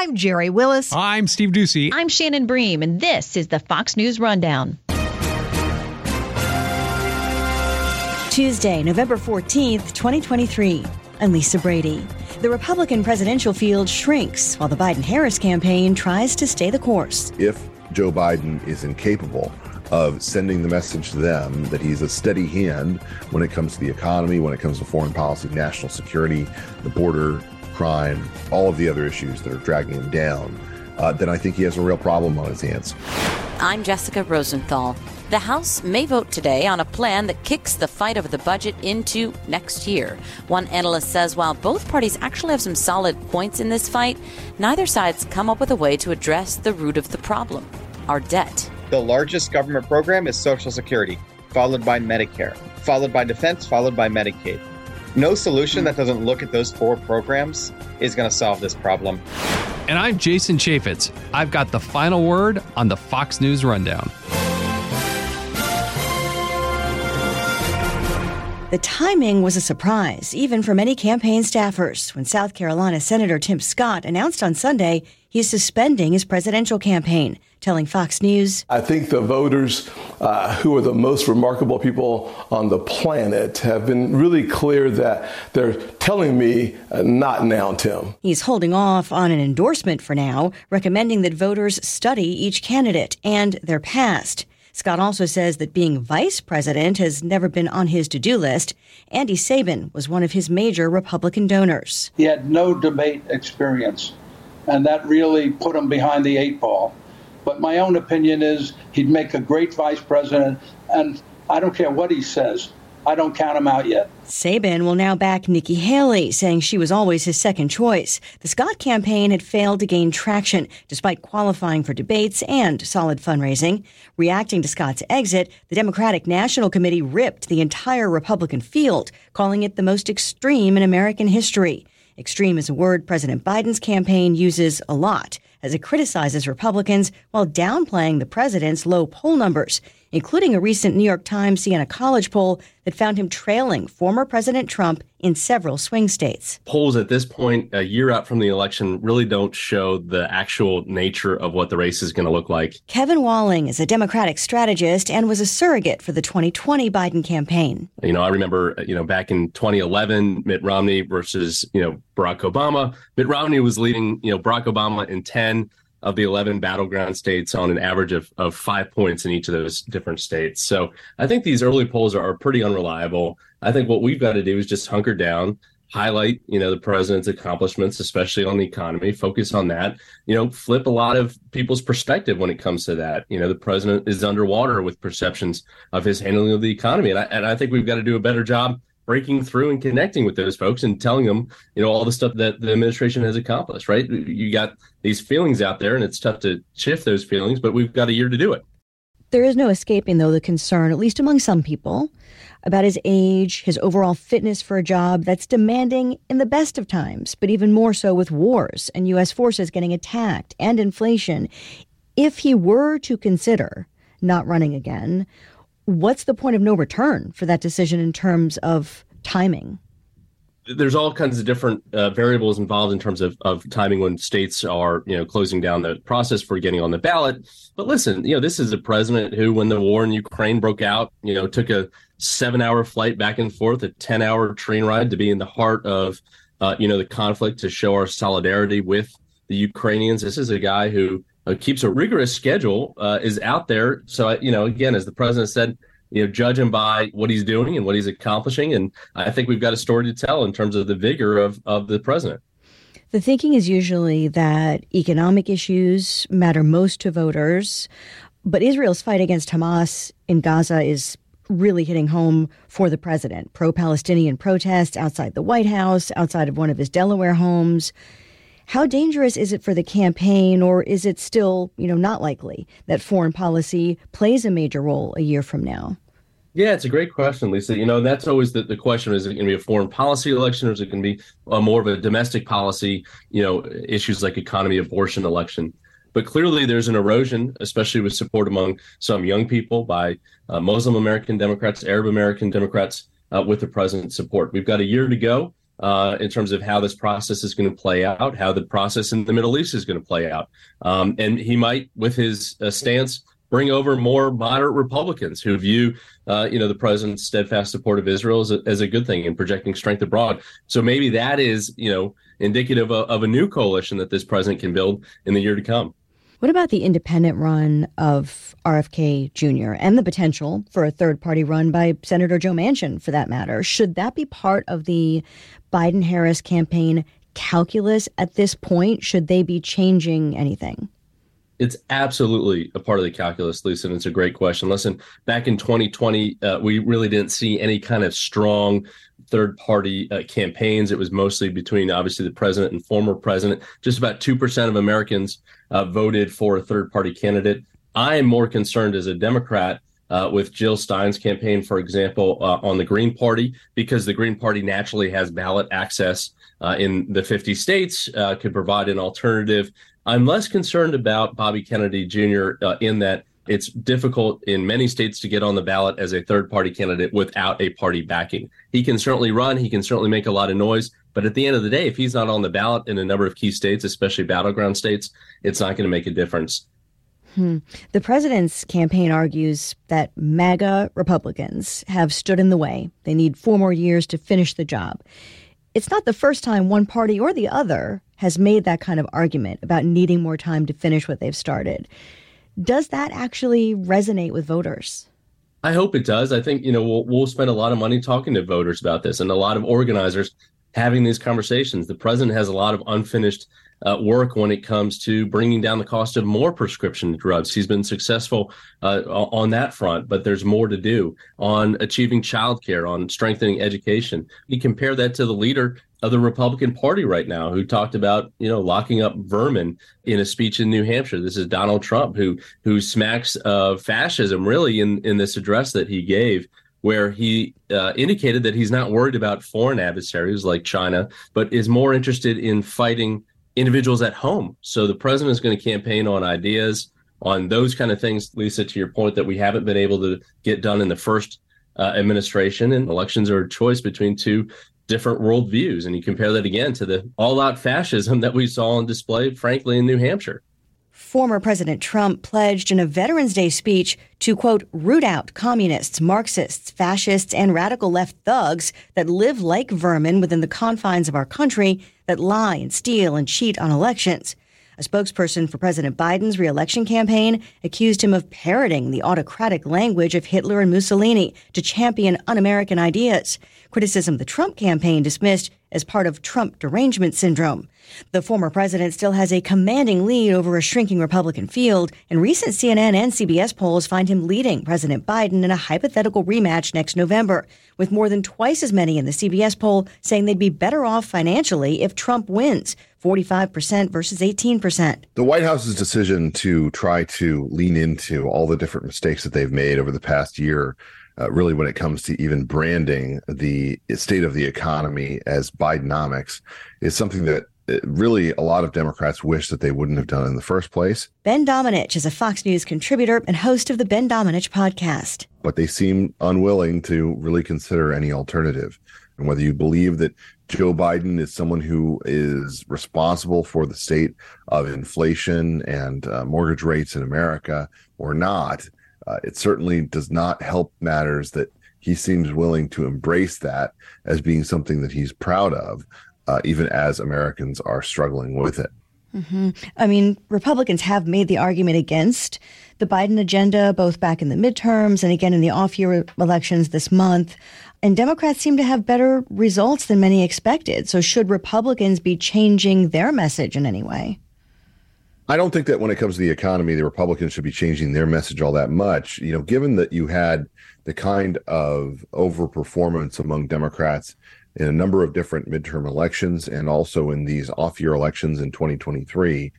I'm Gerri Willis. I'm Steve Doocy. I'm Shannon Bream, and this is the Fox News Rundown. Tuesday, November 14th, 2023. I'm Lisa Brady. The Republican presidential field shrinks while the Biden Harris campaign tries to stay the course. If Joe Biden is incapable of sending the message to them that he's a steady hand when it comes to the economy, when it comes to foreign policy, national security, the border, crime, all of the other issues that are dragging him down, uh, then I think he has a real problem on his hands. I'm Jessica Rosenthal. The House may vote today on a plan that kicks the fight over the budget into next year. One analyst says while both parties actually have some solid points in this fight, neither side's come up with a way to address the root of the problem our debt. The largest government program is Social Security, followed by Medicare, followed by defense, followed by Medicaid. No solution that doesn't look at those four programs is going to solve this problem. And I'm Jason Chaffetz. I've got the final word on the Fox News Rundown. The timing was a surprise, even for many campaign staffers, when South Carolina Senator Tim Scott announced on Sunday he's suspending his presidential campaign, telling Fox News I think the voters, uh, who are the most remarkable people on the planet, have been really clear that they're telling me, uh, not now, Tim. He's holding off on an endorsement for now, recommending that voters study each candidate and their past. Scott also says that being vice president has never been on his to do list. Andy Sabin was one of his major Republican donors. He had no debate experience, and that really put him behind the eight ball. But my own opinion is he'd make a great vice president, and I don't care what he says. I don't count him out yet. Sabin will now back Nikki Haley, saying she was always his second choice. The Scott campaign had failed to gain traction despite qualifying for debates and solid fundraising. Reacting to Scott's exit, the Democratic National Committee ripped the entire Republican field, calling it the most extreme in American history. Extreme is a word President Biden's campaign uses a lot as it criticizes Republicans while downplaying the president's low poll numbers, including a recent New York Times Siena College poll that found him trailing former President Trump in several swing states. Polls at this point, a year out from the election, really don't show the actual nature of what the race is going to look like. Kevin Walling is a Democratic strategist and was a surrogate for the 2020 Biden campaign. You know, I remember, you know, back in 2011, Mitt Romney versus, you know, Barack Obama. Mitt Romney was leading, you know, Barack Obama in 10 of the 11 battleground states on an average of, of five points in each of those different states. So I think these early polls are, are pretty unreliable. I think what we've got to do is just hunker down, highlight, you know, the president's accomplishments, especially on the economy, focus on that, you know, flip a lot of people's perspective when it comes to that. You know, the president is underwater with perceptions of his handling of the economy. And I, and I think we've got to do a better job breaking through and connecting with those folks and telling them, you know, all the stuff that the administration has accomplished, right? You got these feelings out there and it's tough to shift those feelings, but we've got a year to do it. There is no escaping, though, the concern, at least among some people, about his age, his overall fitness for a job that's demanding in the best of times, but even more so with wars and U.S. forces getting attacked and inflation. If he were to consider not running again, what's the point of no return for that decision in terms of timing? There's all kinds of different uh, variables involved in terms of, of timing when states are, you know, closing down the process for getting on the ballot. But listen, you know, this is a president who, when the war in Ukraine broke out, you know, took a seven-hour flight back and forth, a ten-hour train ride to be in the heart of, uh, you know, the conflict to show our solidarity with the Ukrainians. This is a guy who uh, keeps a rigorous schedule, uh, is out there. So, you know, again, as the president said, you know, judge him by what he's doing and what he's accomplishing. And I think we've got a story to tell in terms of the vigor of, of the president. The thinking is usually that economic issues matter most to voters, but Israel's fight against Hamas in Gaza is really hitting home for the president. Pro Palestinian protests outside the White House, outside of one of his Delaware homes. How dangerous is it for the campaign, or is it still, you know, not likely that foreign policy plays a major role a year from now? Yeah, it's a great question, Lisa. You know, that's always the, the question: is it going to be a foreign policy election, or is it going to be a more of a domestic policy? You know, issues like economy, abortion election. But clearly, there's an erosion, especially with support among some young people by uh, Muslim American Democrats, Arab American Democrats, uh, with the president's support. We've got a year to go uh, in terms of how this process is going to play out, how the process in the Middle East is going to play out. Um, and he might, with his uh, stance, bring over more moderate Republicans who view, uh, you know, the president's steadfast support of Israel as a, as a good thing and projecting strength abroad. So maybe that is, you know, indicative of, of a new coalition that this president can build in the year to come. What about the independent run of RFK Jr. and the potential for a third party run by Senator Joe Manchin, for that matter? Should that be part of the Biden Harris campaign calculus at this point? Should they be changing anything? It's absolutely a part of the calculus, Lisa, and it's a great question. Listen, back in 2020, uh, we really didn't see any kind of strong third party uh, campaigns. It was mostly between obviously the president and former president. Just about 2% of Americans uh, voted for a third party candidate. I am more concerned as a Democrat uh, with Jill Stein's campaign, for example, uh, on the Green Party, because the Green Party naturally has ballot access uh, in the 50 states, uh, could provide an alternative. I'm less concerned about Bobby Kennedy Jr. Uh, in that it's difficult in many states to get on the ballot as a third party candidate without a party backing. He can certainly run, he can certainly make a lot of noise, but at the end of the day, if he's not on the ballot in a number of key states, especially battleground states, it's not going to make a difference. Hmm. The president's campaign argues that MAGA Republicans have stood in the way. They need four more years to finish the job. It's not the first time one party or the other has made that kind of argument about needing more time to finish what they've started. Does that actually resonate with voters? I hope it does. I think you know we'll we'll spend a lot of money talking to voters about this, and a lot of organizers having these conversations. The president has a lot of unfinished uh, work when it comes to bringing down the cost of more prescription drugs. He's been successful uh, on that front, but there's more to do on achieving childcare, on strengthening education. You compare that to the leader of the Republican Party right now, who talked about you know locking up vermin in a speech in New Hampshire. This is Donald Trump, who who smacks of fascism really in in this address that he gave where he uh, indicated that he's not worried about foreign adversaries like China, but is more interested in fighting individuals at home. So the president is going to campaign on ideas, on those kind of things, Lisa, to your point that we haven't been able to get done in the first uh, administration. And elections are a choice between two different worldviews. And you compare that again to the all out fascism that we saw on display, frankly, in New Hampshire. Former President Trump pledged in a Veterans Day speech to, quote, root out communists, Marxists, fascists, and radical left thugs that live like vermin within the confines of our country that lie and steal and cheat on elections. A spokesperson for President Biden's reelection campaign accused him of parroting the autocratic language of Hitler and Mussolini to champion un American ideas. Criticism the Trump campaign dismissed as part of Trump derangement syndrome. The former president still has a commanding lead over a shrinking Republican field, and recent CNN and CBS polls find him leading President Biden in a hypothetical rematch next November, with more than twice as many in the CBS poll saying they'd be better off financially if Trump wins. 45% versus 18%. The White House's decision to try to lean into all the different mistakes that they've made over the past year uh, really when it comes to even branding the state of the economy as Bidenomics is something that really a lot of Democrats wish that they wouldn't have done in the first place. Ben Domenech is a Fox News contributor and host of the Ben Domenech podcast. But they seem unwilling to really consider any alternative. And whether you believe that Joe Biden is someone who is responsible for the state of inflation and uh, mortgage rates in America or not, uh, it certainly does not help matters that he seems willing to embrace that as being something that he's proud of, uh, even as Americans are struggling with it. Mm-hmm. I mean, Republicans have made the argument against the Biden agenda, both back in the midterms and again in the off year elections this month. And Democrats seem to have better results than many expected. So, should Republicans be changing their message in any way? I don't think that when it comes to the economy, the Republicans should be changing their message all that much. You know, given that you had the kind of overperformance among Democrats in a number of different midterm elections and also in these off year elections in 2023,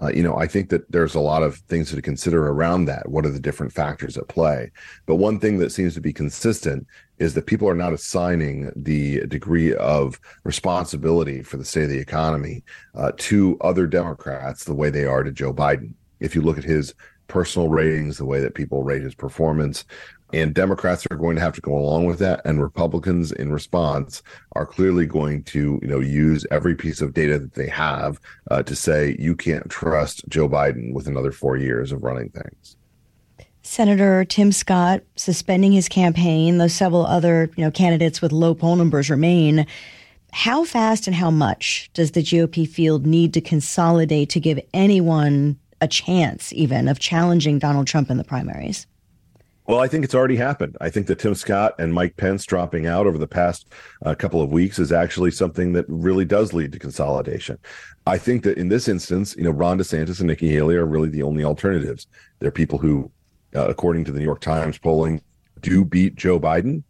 uh, you know, I think that there's a lot of things to consider around that. What are the different factors at play? But one thing that seems to be consistent is that people are not assigning the degree of responsibility for the state of the economy uh, to other Democrats the way they are to Joe Biden. If you look at his personal ratings, the way that people rate his performance. And Democrats are going to have to go along with that. And Republicans, in response, are clearly going to, you know, use every piece of data that they have uh, to say you can't trust Joe Biden with another four years of running things. Senator Tim Scott suspending his campaign, though several other you know candidates with low poll numbers remain. How fast and how much does the GOP field need to consolidate to give anyone a chance, even of challenging Donald Trump in the primaries? Well, I think it's already happened. I think that Tim Scott and Mike Pence dropping out over the past uh, couple of weeks is actually something that really does lead to consolidation. I think that in this instance, you know, Ron DeSantis and Nikki Haley are really the only alternatives. They're people who uh, according to the New York Times polling, do beat Joe Biden.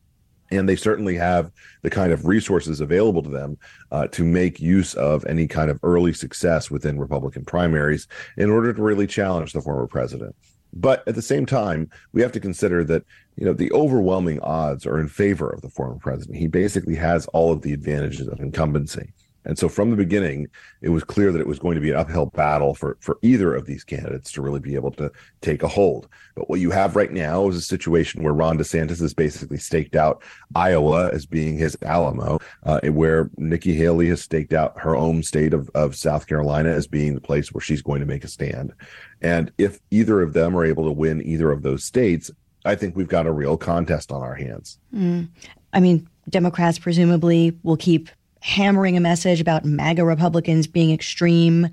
And they certainly have the kind of resources available to them uh, to make use of any kind of early success within Republican primaries in order to really challenge the former president. But at the same time, we have to consider that you know the overwhelming odds are in favor of the former president. He basically has all of the advantages of incumbency. And so from the beginning, it was clear that it was going to be an uphill battle for, for either of these candidates to really be able to take a hold. But what you have right now is a situation where Ron DeSantis has basically staked out Iowa as being his Alamo, uh, where Nikki Haley has staked out her own state of, of South Carolina as being the place where she's going to make a stand. And if either of them are able to win either of those states, I think we've got a real contest on our hands. Mm. I mean, Democrats presumably will keep hammering a message about MAGA Republicans being extreme.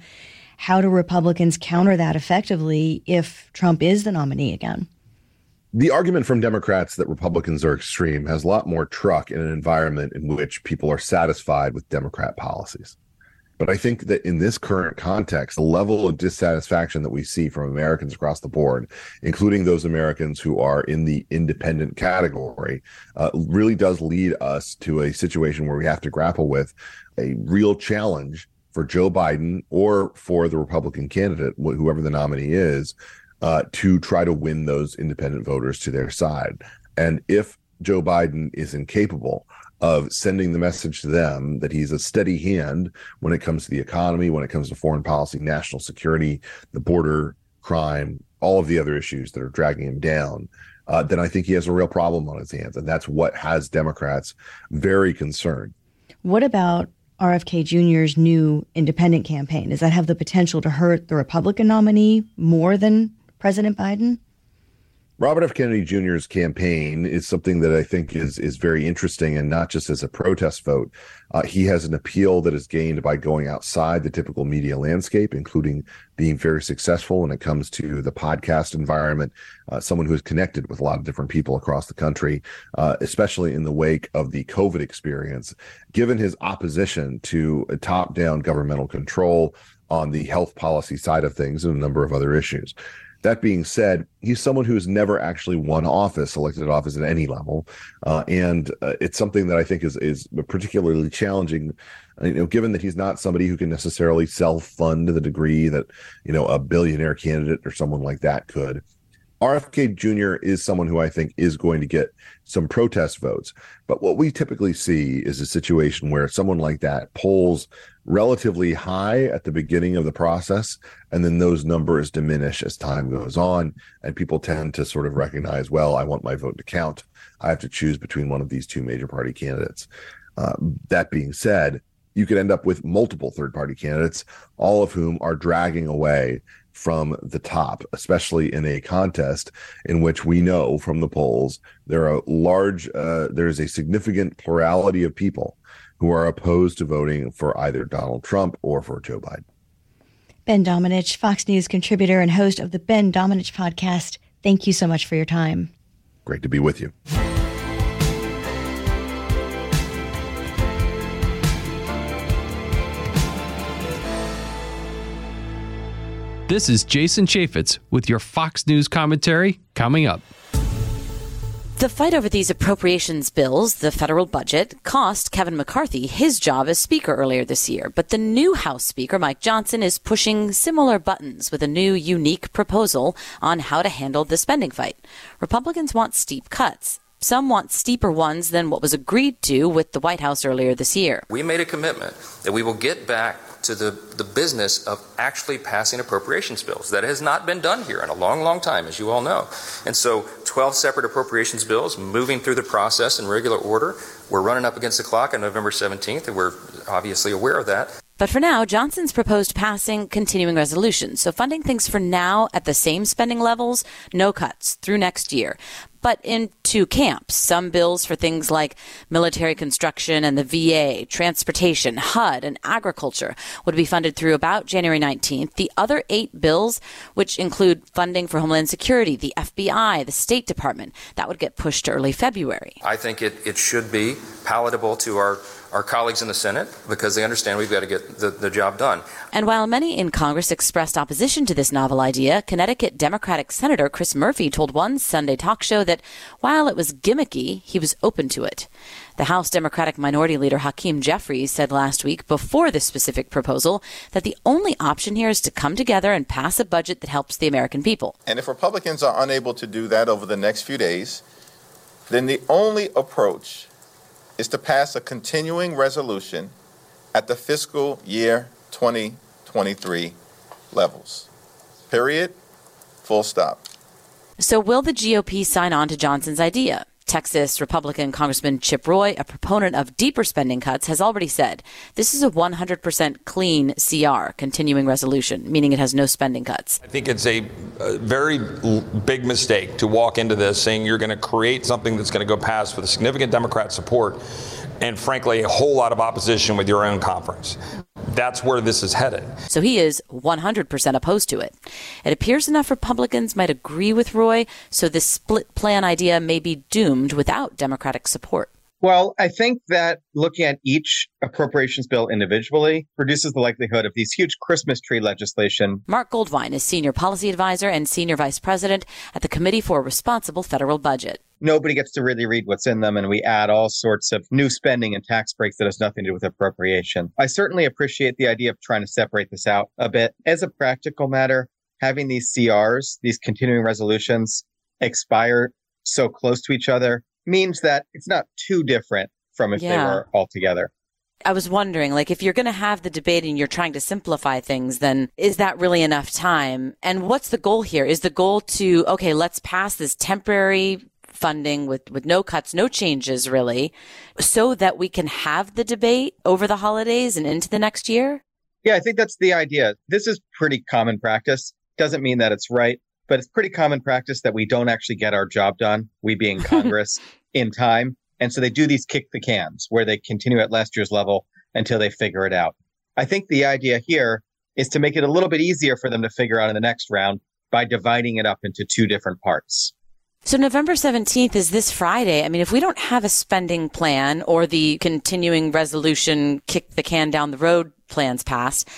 How do Republicans counter that effectively if Trump is the nominee again? The argument from Democrats that Republicans are extreme has a lot more truck in an environment in which people are satisfied with Democrat policies. But I think that in this current context, the level of dissatisfaction that we see from Americans across the board, including those Americans who are in the independent category, uh, really does lead us to a situation where we have to grapple with a real challenge for Joe Biden or for the Republican candidate, whoever the nominee is, uh, to try to win those independent voters to their side. And if Joe Biden is incapable of sending the message to them that he's a steady hand when it comes to the economy, when it comes to foreign policy, national security, the border, crime, all of the other issues that are dragging him down, uh, then I think he has a real problem on his hands. And that's what has Democrats very concerned. What about RFK Jr.'s new independent campaign? Does that have the potential to hurt the Republican nominee more than President Biden? Robert F. Kennedy Jr.'s campaign is something that I think is is very interesting, and not just as a protest vote. Uh, he has an appeal that is gained by going outside the typical media landscape, including being very successful when it comes to the podcast environment. Uh, someone who is connected with a lot of different people across the country, uh, especially in the wake of the COVID experience. Given his opposition to top-down governmental control on the health policy side of things and a number of other issues. That being said, he's someone who has never actually won office, elected office at any level, uh, and uh, it's something that I think is is particularly challenging. Uh, you know, given that he's not somebody who can necessarily self fund the degree that you know a billionaire candidate or someone like that could. RFK Jr. is someone who I think is going to get some protest votes. But what we typically see is a situation where someone like that polls relatively high at the beginning of the process, and then those numbers diminish as time goes on. And people tend to sort of recognize, well, I want my vote to count. I have to choose between one of these two major party candidates. Uh, that being said, you could end up with multiple third party candidates, all of whom are dragging away from the top, especially in a contest in which we know from the polls there are large, uh, there's a significant plurality of people who are opposed to voting for either Donald Trump or for Joe Biden. Ben Domenech, Fox News contributor and host of the Ben Domenech podcast. Thank you so much for your time. Great to be with you. This is Jason Chaffetz with your Fox News commentary coming up. The fight over these appropriations bills, the federal budget, cost Kevin McCarthy his job as Speaker earlier this year. But the new House Speaker, Mike Johnson, is pushing similar buttons with a new, unique proposal on how to handle the spending fight. Republicans want steep cuts. Some want steeper ones than what was agreed to with the White House earlier this year. We made a commitment that we will get back to the, the business of actually passing appropriations bills. That has not been done here in a long, long time, as you all know. And so 12 separate appropriations bills moving through the process in regular order. We're running up against the clock on November 17th, and we're obviously aware of that. But for now, Johnson's proposed passing continuing resolutions, so funding things for now at the same spending levels, no cuts through next year but in two camps. Some bills for things like military construction and the VA, transportation, HUD, and agriculture would be funded through about January 19th. The other eight bills, which include funding for Homeland Security, the FBI, the State Department, that would get pushed to early February. I think it, it should be palatable to our our colleagues in the Senate because they understand we've got to get the, the job done. And while many in Congress expressed opposition to this novel idea, Connecticut Democratic Senator Chris Murphy told one Sunday talk show that while it was gimmicky, he was open to it. The House Democratic Minority Leader Hakeem Jeffries said last week, before this specific proposal, that the only option here is to come together and pass a budget that helps the American people. And if Republicans are unable to do that over the next few days, then the only approach is to pass a continuing resolution at the fiscal year 2023 levels. Period. Full stop. So, will the GOP sign on to Johnson's idea? Texas Republican Congressman Chip Roy, a proponent of deeper spending cuts, has already said this is a 100% clean CR, continuing resolution, meaning it has no spending cuts. I think it's a, a very big mistake to walk into this saying you're going to create something that's going to go past with significant Democrat support and frankly, a whole lot of opposition with your own conference. That's where this is headed. So he is 100% opposed to it. It appears enough Republicans might agree with Roy, so this split plan idea may be doomed without Democratic support. Well, I think that looking at each appropriations bill individually reduces the likelihood of these huge Christmas tree legislation. Marc Goldwein is Senior Policy Advisor and Senior Vice President at the Committee for a Responsible Federal Budget nobody gets to really read what's in them and we add all sorts of new spending and tax breaks that has nothing to do with appropriation. I certainly appreciate the idea of trying to separate this out a bit. As a practical matter, having these CRs, these continuing resolutions expire so close to each other means that it's not too different from if yeah. they were all together. I was wondering, like, if you're going to have the debate and you're trying to simplify things, then is that really enough time? And what's the goal here? Is the goal to, okay, let's pass this temporary funding with, with no cuts, no changes really, so that we can have the debate over the holidays and into the next year? Yeah, I think that's the idea. This is pretty common practice. Doesn't mean that it's right, but it's pretty common practice that we don't actually get our job done, we being Congress, in time. And so they do these kick the cans where they continue at last year's level until they figure it out. I think the idea here is to make it a little bit easier for them to figure out in the next round by dividing it up into two different parts. So November 17th is this Friday. I mean, if we don't have a spending plan or the continuing resolution kick the can down the road plans passed,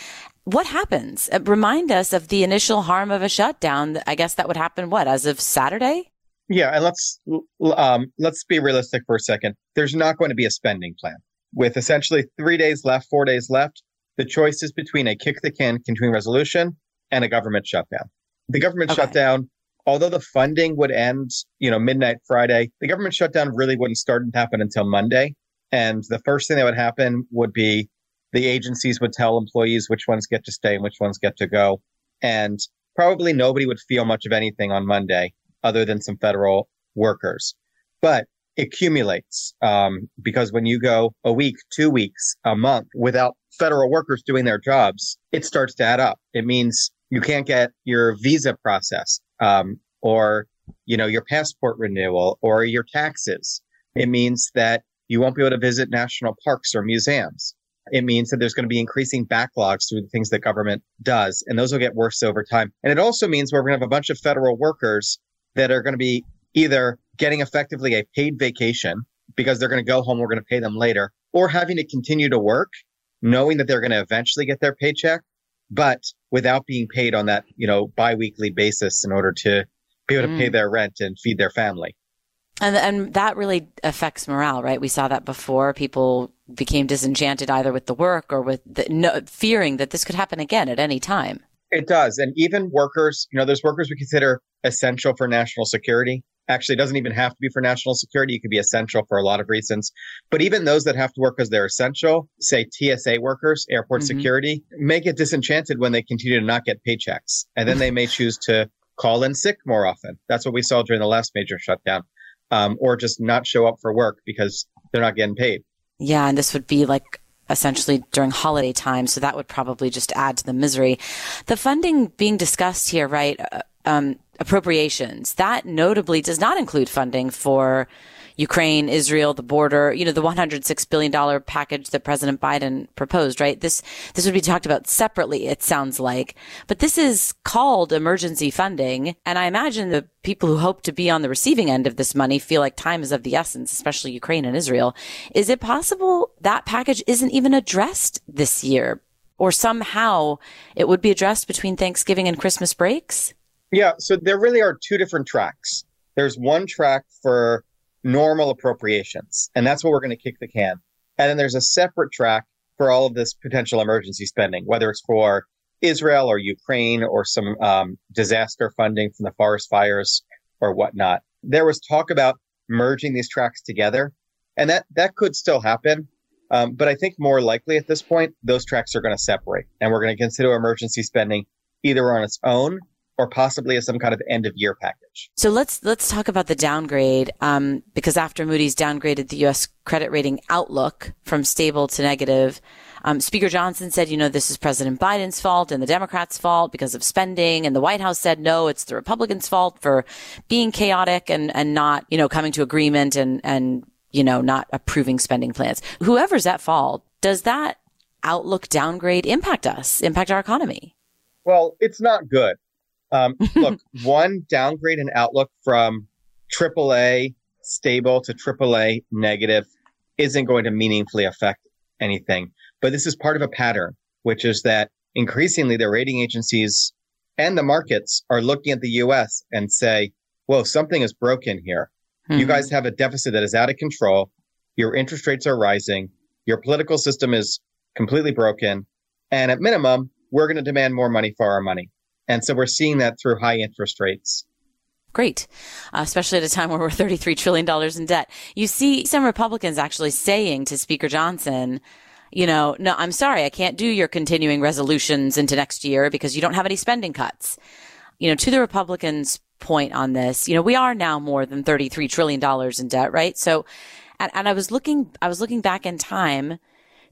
what happens? Uh, remind us of the initial harm of a shutdown. I guess that would happen what as of Saturday? Yeah, and let's um, let's be realistic for a second. There's not going to be a spending plan with essentially three days left, four days left. The choice is between a kick the can continuing resolution and a government shutdown. The government okay. shutdown although the funding would end, you know, midnight Friday, the government shutdown really wouldn't start and happen until Monday. And the first thing that would happen would be the agencies would tell employees which ones get to stay and which ones get to go. And probably nobody would feel much of anything on Monday other than some federal workers. But it accumulates um, because when you go a week, two weeks, a month without federal workers doing their jobs, it starts to add up. It means you can't get your visa processed um, or you know your passport renewal or your taxes. It means that you won't be able to visit national parks or museums. It means that there's going to be increasing backlogs through the things that government does, and those will get worse over time. And it also means we're going to have a bunch of federal workers that are going to be either getting effectively a paid vacation because they're going to go home, we're going to pay them later, or having to continue to work knowing that they're going to eventually get their paycheck but without being paid on that, you know, biweekly basis in order to be able to mm. pay their rent and feed their family. And and that really affects morale, right? We saw that before. People became disenchanted either with the work or with the, no, fearing that this could happen again at any time. It does, and even workers, you know, there's workers we consider essential for national security. Actually, it doesn't even have to be for national security. It could be essential for a lot of reasons. But even those that have to work because they're essential, say TSA workers, airport mm-hmm. security, may get disenchanted when they continue to not get paychecks. And then they may choose to call in sick more often. That's what we saw during the last major shutdown, um, or just not show up for work because they're not getting paid. Yeah, and this would be like essentially during holiday time, so that would probably just add to the misery. The funding being discussed here, right? Uh, um, appropriations that notably does not include funding for Ukraine, Israel, the border, you know, the $106 billion package that President Biden proposed, right? This, this would be talked about separately, it sounds like. But this is called emergency funding. And I imagine the people who hope to be on the receiving end of this money feel like time is of the essence, especially Ukraine and Israel. Is it possible that package isn't even addressed this year? Or somehow it would be addressed between Thanksgiving and Christmas breaks? Yeah, so there really are two different tracks. There's one track for normal appropriations, and that's what we're going to kick the can. And then there's a separate track for all of this potential emergency spending, whether it's for Israel or Ukraine or some um, disaster funding from the forest fires or whatnot. There was talk about merging these tracks together, and that that could still happen. Um, but I think more likely at this point, those tracks are going to separate, and we're going to consider emergency spending either on its own or possibly as some kind of end of year package. So let's let's talk about the downgrade um, because after Moody's downgraded the U.S. credit rating outlook from stable to negative, um, Speaker Johnson said, you know, this is President Biden's fault and the Democrats' fault because of spending, and the White House said, no, it's the Republicans' fault for being chaotic and and not you know coming to agreement and and you know not approving spending plans. Whoever's at fault, does that outlook downgrade impact us, impact our economy? Well, it's not good. Um, look, one downgrade in outlook from AAA stable to AAA negative isn't going to meaningfully affect anything. But this is part of a pattern, which is that increasingly the rating agencies and the markets are looking at the US and say, whoa, something is broken here. Mm-hmm. You guys have a deficit that is out of control. Your interest rates are rising. Your political system is completely broken. And at minimum, we're going to demand more money for our money. And so we're seeing that through high interest rates. Great, uh, especially at a time where we're $33 trillion in debt. You see some Republicans actually saying to Speaker Johnson, you know, no, I'm sorry, I can't do your continuing resolutions into next year because you don't have any spending cuts. You know, to the Republicans' point on this, you know, we are now more than $33 trillion in debt, right? So, and, and I was looking, I was looking back in time.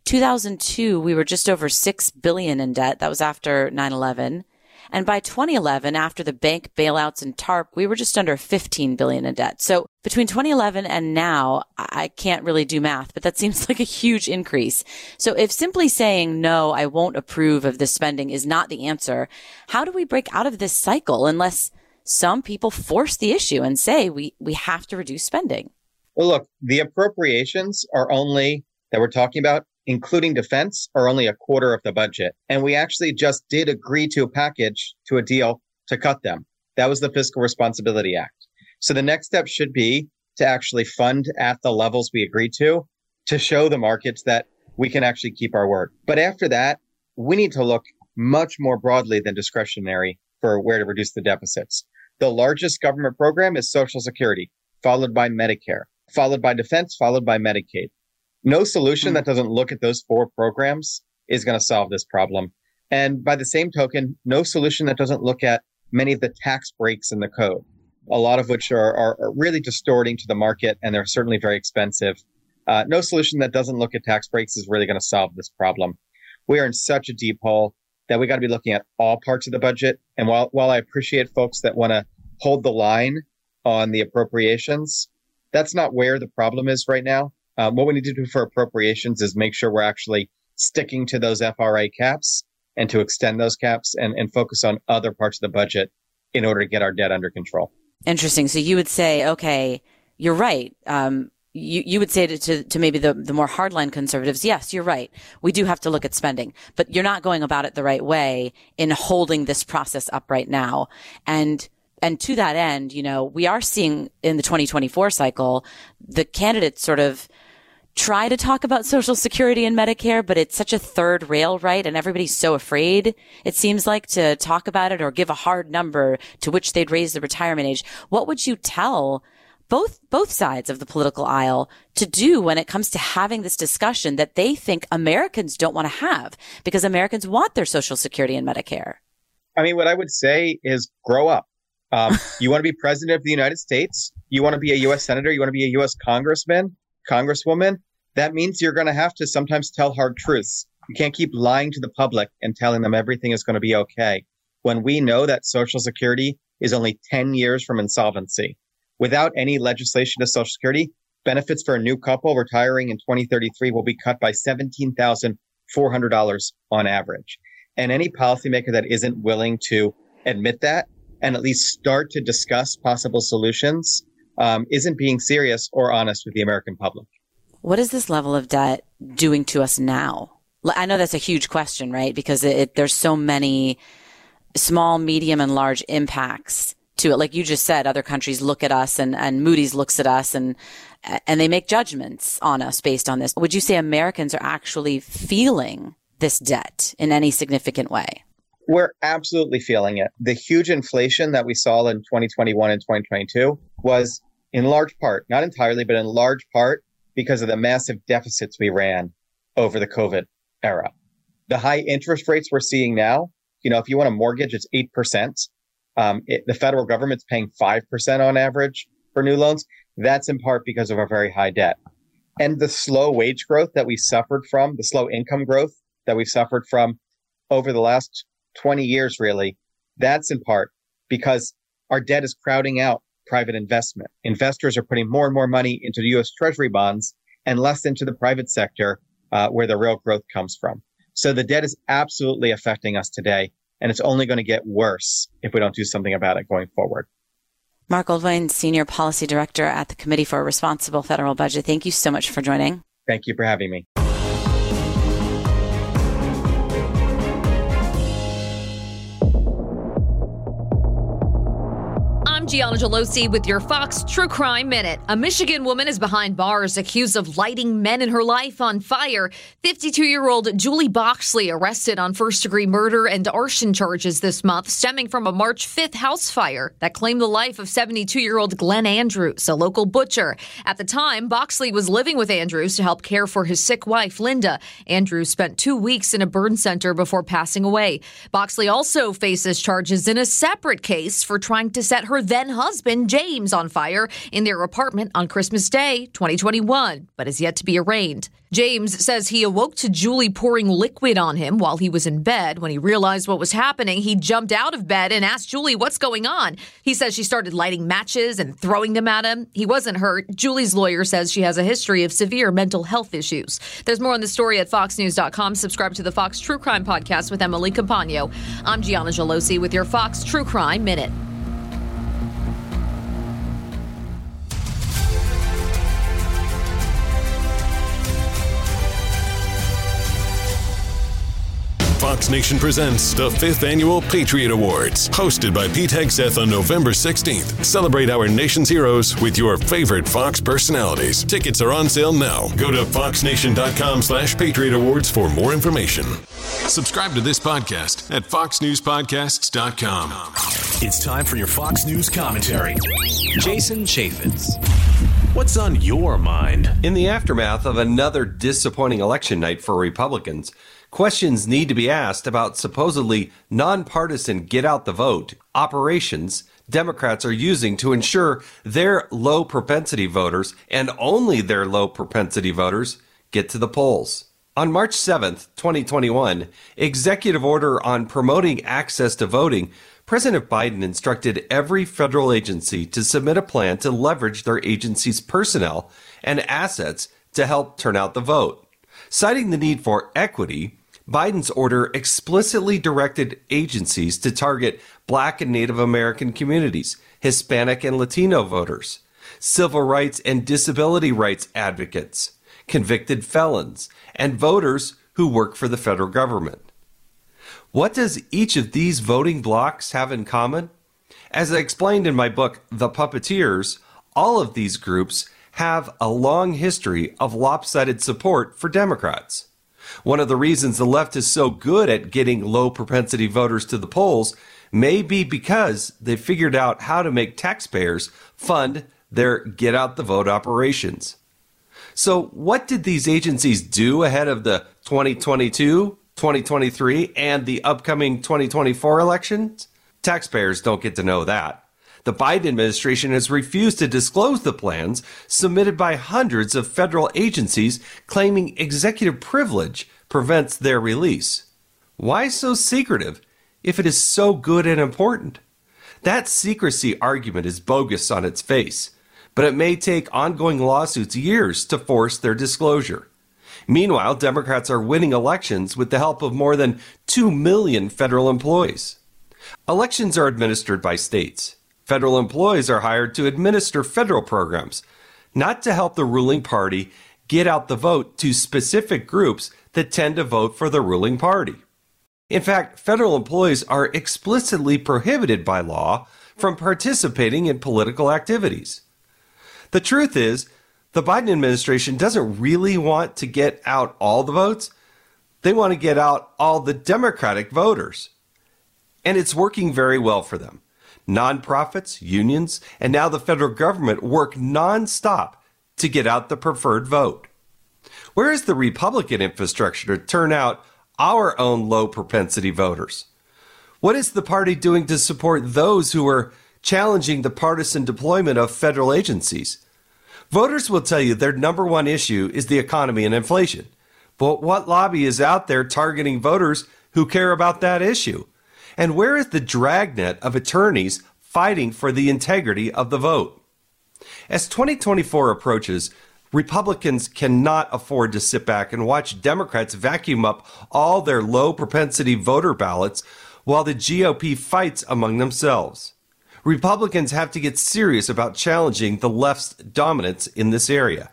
2002, we were just over 6 billion in debt. That was after 9-11. And by 2011, after the bank bailouts and TARP, we were just under 15 billion in debt. So between 2011 and now, I can't really do math, but that seems like a huge increase. So if simply saying, no, I won't approve of this spending is not the answer, how do we break out of this cycle unless some people force the issue and say we, we have to reduce spending? Well, look, the appropriations are only that we're talking about including defense, are only a quarter of the budget. And we actually just did agree to a package, to a deal to cut them. That was the Fiscal Responsibility Act. So the next step should be to actually fund at the levels we agreed to, to show the markets that we can actually keep our word. But after that, we need to look much more broadly than discretionary for where to reduce the deficits. The largest government program is Social Security, followed by Medicare, followed by defense, followed by Medicaid. No solution that hmm. doesn't look at those four programs is going to solve this problem. And by the same token, no solution that doesn't look at many of the tax breaks in the code, a lot of which are, are, are really distorting to the market and they're certainly very expensive. Uh, no solution that doesn't look at tax breaks is really going to solve this problem. We are in such a deep hole that we got to be looking at all parts of the budget. And while, while I appreciate folks that want to hold the line on the appropriations, that's not where the problem is right now. Um, what we need to do for appropriations is make sure we're actually sticking to those FRA caps and to extend those caps and, and focus on other parts of the budget in order to get our debt under control. Interesting. So you would say, okay, you're right. Um, you, you would say to, to, to, maybe the, the more hardline conservatives, yes, you're right. We do have to look at spending, but you're not going about it the right way in holding this process up right now. And and to that end, you know, we are seeing in the 2024 cycle, the candidates sort of try to talk about Social Security and Medicare, but it's such a third rail, right? And everybody's so afraid, it seems like, to talk about it or give a hard number to which they'd raise the retirement age. What would you tell both both sides of the political aisle to do when it comes to having this discussion that they think Americans don't want to have because Americans want their Social Security and Medicare? I mean, what I would say is grow up. Um, you want to be president of the United States. You want to be a U.S. senator. You want to be a U.S. congressman, congresswoman. That means you're going to have to sometimes tell hard truths. You can't keep lying to the public and telling them everything is going to be okay. When we know that Social Security is only 10 years from insolvency, without any legislation to Social Security, benefits for a new couple retiring in 2033 will be cut by $17,400 on average. And any policymaker that isn't willing to admit that and at least start to discuss possible solutions um, isn't being serious or honest with the American public. What is this level of debt doing to us now? I know that's a huge question, right? Because it, it, there's so many small, medium, and large impacts to it. Like you just said, other countries look at us and, and Moody's looks at us and, and they make judgments on us based on this. Would you say Americans are actually feeling this debt in any significant way? We're absolutely feeling it. The huge inflation that we saw in 2021 and 2022 was in large part, not entirely, but in large part because of the massive deficits we ran over the COVID era. The high interest rates we're seeing now, you know, if you want a mortgage, it's 8%. Um, it, the federal government's paying 5% on average for new loans. That's in part because of our very high debt. And the slow wage growth that we suffered from, the slow income growth that we've suffered from over the last 20 years, really, that's in part because our debt is crowding out private investment. Investors are putting more and more money into the US Treasury bonds and less into the private sector uh, where the real growth comes from. So the debt is absolutely affecting us today and it's only going to get worse if we don't do something about it going forward. Marc Goldwein, Senior Policy Director at the Committee for a Responsible Federal Budget. Thank you so much for joining. Thank you for having me. Gianna Gelosi with your Fox True Crime Minute. A Michigan woman is behind bars accused of lighting men in her life on fire. 52 year old Julie Boxley arrested on first degree murder and arson charges this month, stemming from a March 5th house fire that claimed the life of 72 year old Glenn Andrews, a local butcher. At the time, Boxley was living with Andrews to help care for his sick wife, Linda. Andrews spent two weeks in a burn center before passing away. Boxley also faces charges in a separate case for trying to set her then then husband, James, on fire in their apartment on Christmas Day, 2021, but is yet to be arraigned. James says he awoke to Julie pouring liquid on him while he was in bed. When he realized what was happening, he jumped out of bed and asked Julie what's going on. He says she started lighting matches and throwing them at him. He wasn't hurt. Julie's lawyer says she has a history of severe mental health issues. There's more on the story at foxnews.com. Subscribe to the Fox True Crime podcast with Emily Compagno. I'm Gianna Gelosi with your Fox True Crime Minute. Fox Nation presents the fifth annual Patriot Awards, hosted by Pete Hegseth on November 16th. Celebrate our nation's heroes with your favorite Fox personalities. Tickets are on sale now. Go to foxnation.com slash Patriot Awards for more information. Subscribe to this podcast at foxnewspodcasts.com. It's time for your Fox News commentary. Jason Chaffetz. What's on your mind? In the aftermath of another disappointing election night for Republicans, questions need to be asked about supposedly nonpartisan get out the vote operations Democrats are using to ensure their low propensity voters and only their low propensity voters get to the polls. On March 7th, 2021, executive order on promoting access to voting, President Biden instructed every federal agency to submit a plan to leverage their agency's personnel and assets to help turn out the vote. Citing the need for equity, Biden's order explicitly directed agencies to target Black and Native American communities, Hispanic and Latino voters, civil rights and disability rights advocates, convicted felons, and voters who work for the federal government. What does each of these voting blocs have in common? As I explained in my book, The Puppeteers, all of these groups have a long history of lopsided support for Democrats. One of the reasons the left is so good at getting low propensity voters to the polls may be because they figured out how to make taxpayers fund their get out the vote operations. So, what did these agencies do ahead of the 2022, 2023, and the upcoming 2024 elections? Taxpayers don't get to know that. The Biden administration has refused to disclose the plans submitted by hundreds of federal agencies claiming executive privilege prevents their release. Why so secretive if it is so good and important? That secrecy argument is bogus on its face, but it may take ongoing lawsuits years to force their disclosure. Meanwhile, Democrats are winning elections with the help of more than 2 million federal employees. Elections are administered by states. Federal employees are hired to administer federal programs, not to help the ruling party get out the vote to specific groups that tend to vote for the ruling party. In fact, federal employees are explicitly prohibited by law from participating in political activities. The truth is, the Biden administration doesn't really want to get out all the votes. They want to get out all the Democratic voters. And it's working very well for them. Nonprofits, unions, and now the federal government work nonstop to get out the preferred vote. Where is the Republican infrastructure to turn out our own low propensity voters? What is the party doing to support those who are challenging the partisan deployment of federal agencies? Voters will tell you their number one issue is the economy and inflation. But what lobby is out there targeting voters who care about that issue? And where is the dragnet of attorneys fighting for the integrity of the vote? As 2024 approaches, Republicans cannot afford to sit back and watch Democrats vacuum up all their low propensity voter ballots while the GOP fights among themselves. Republicans have to get serious about challenging the left's dominance in this area.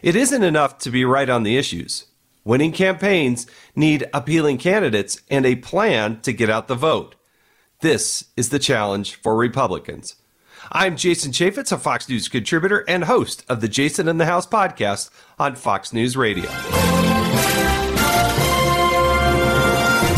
It isn't enough to be right on the issues. Winning campaigns need appealing candidates and a plan to get out the vote. This is the challenge for Republicans. I'm Jason Chaffetz, a Fox News contributor and host of the Jason in the House podcast on Fox News Radio.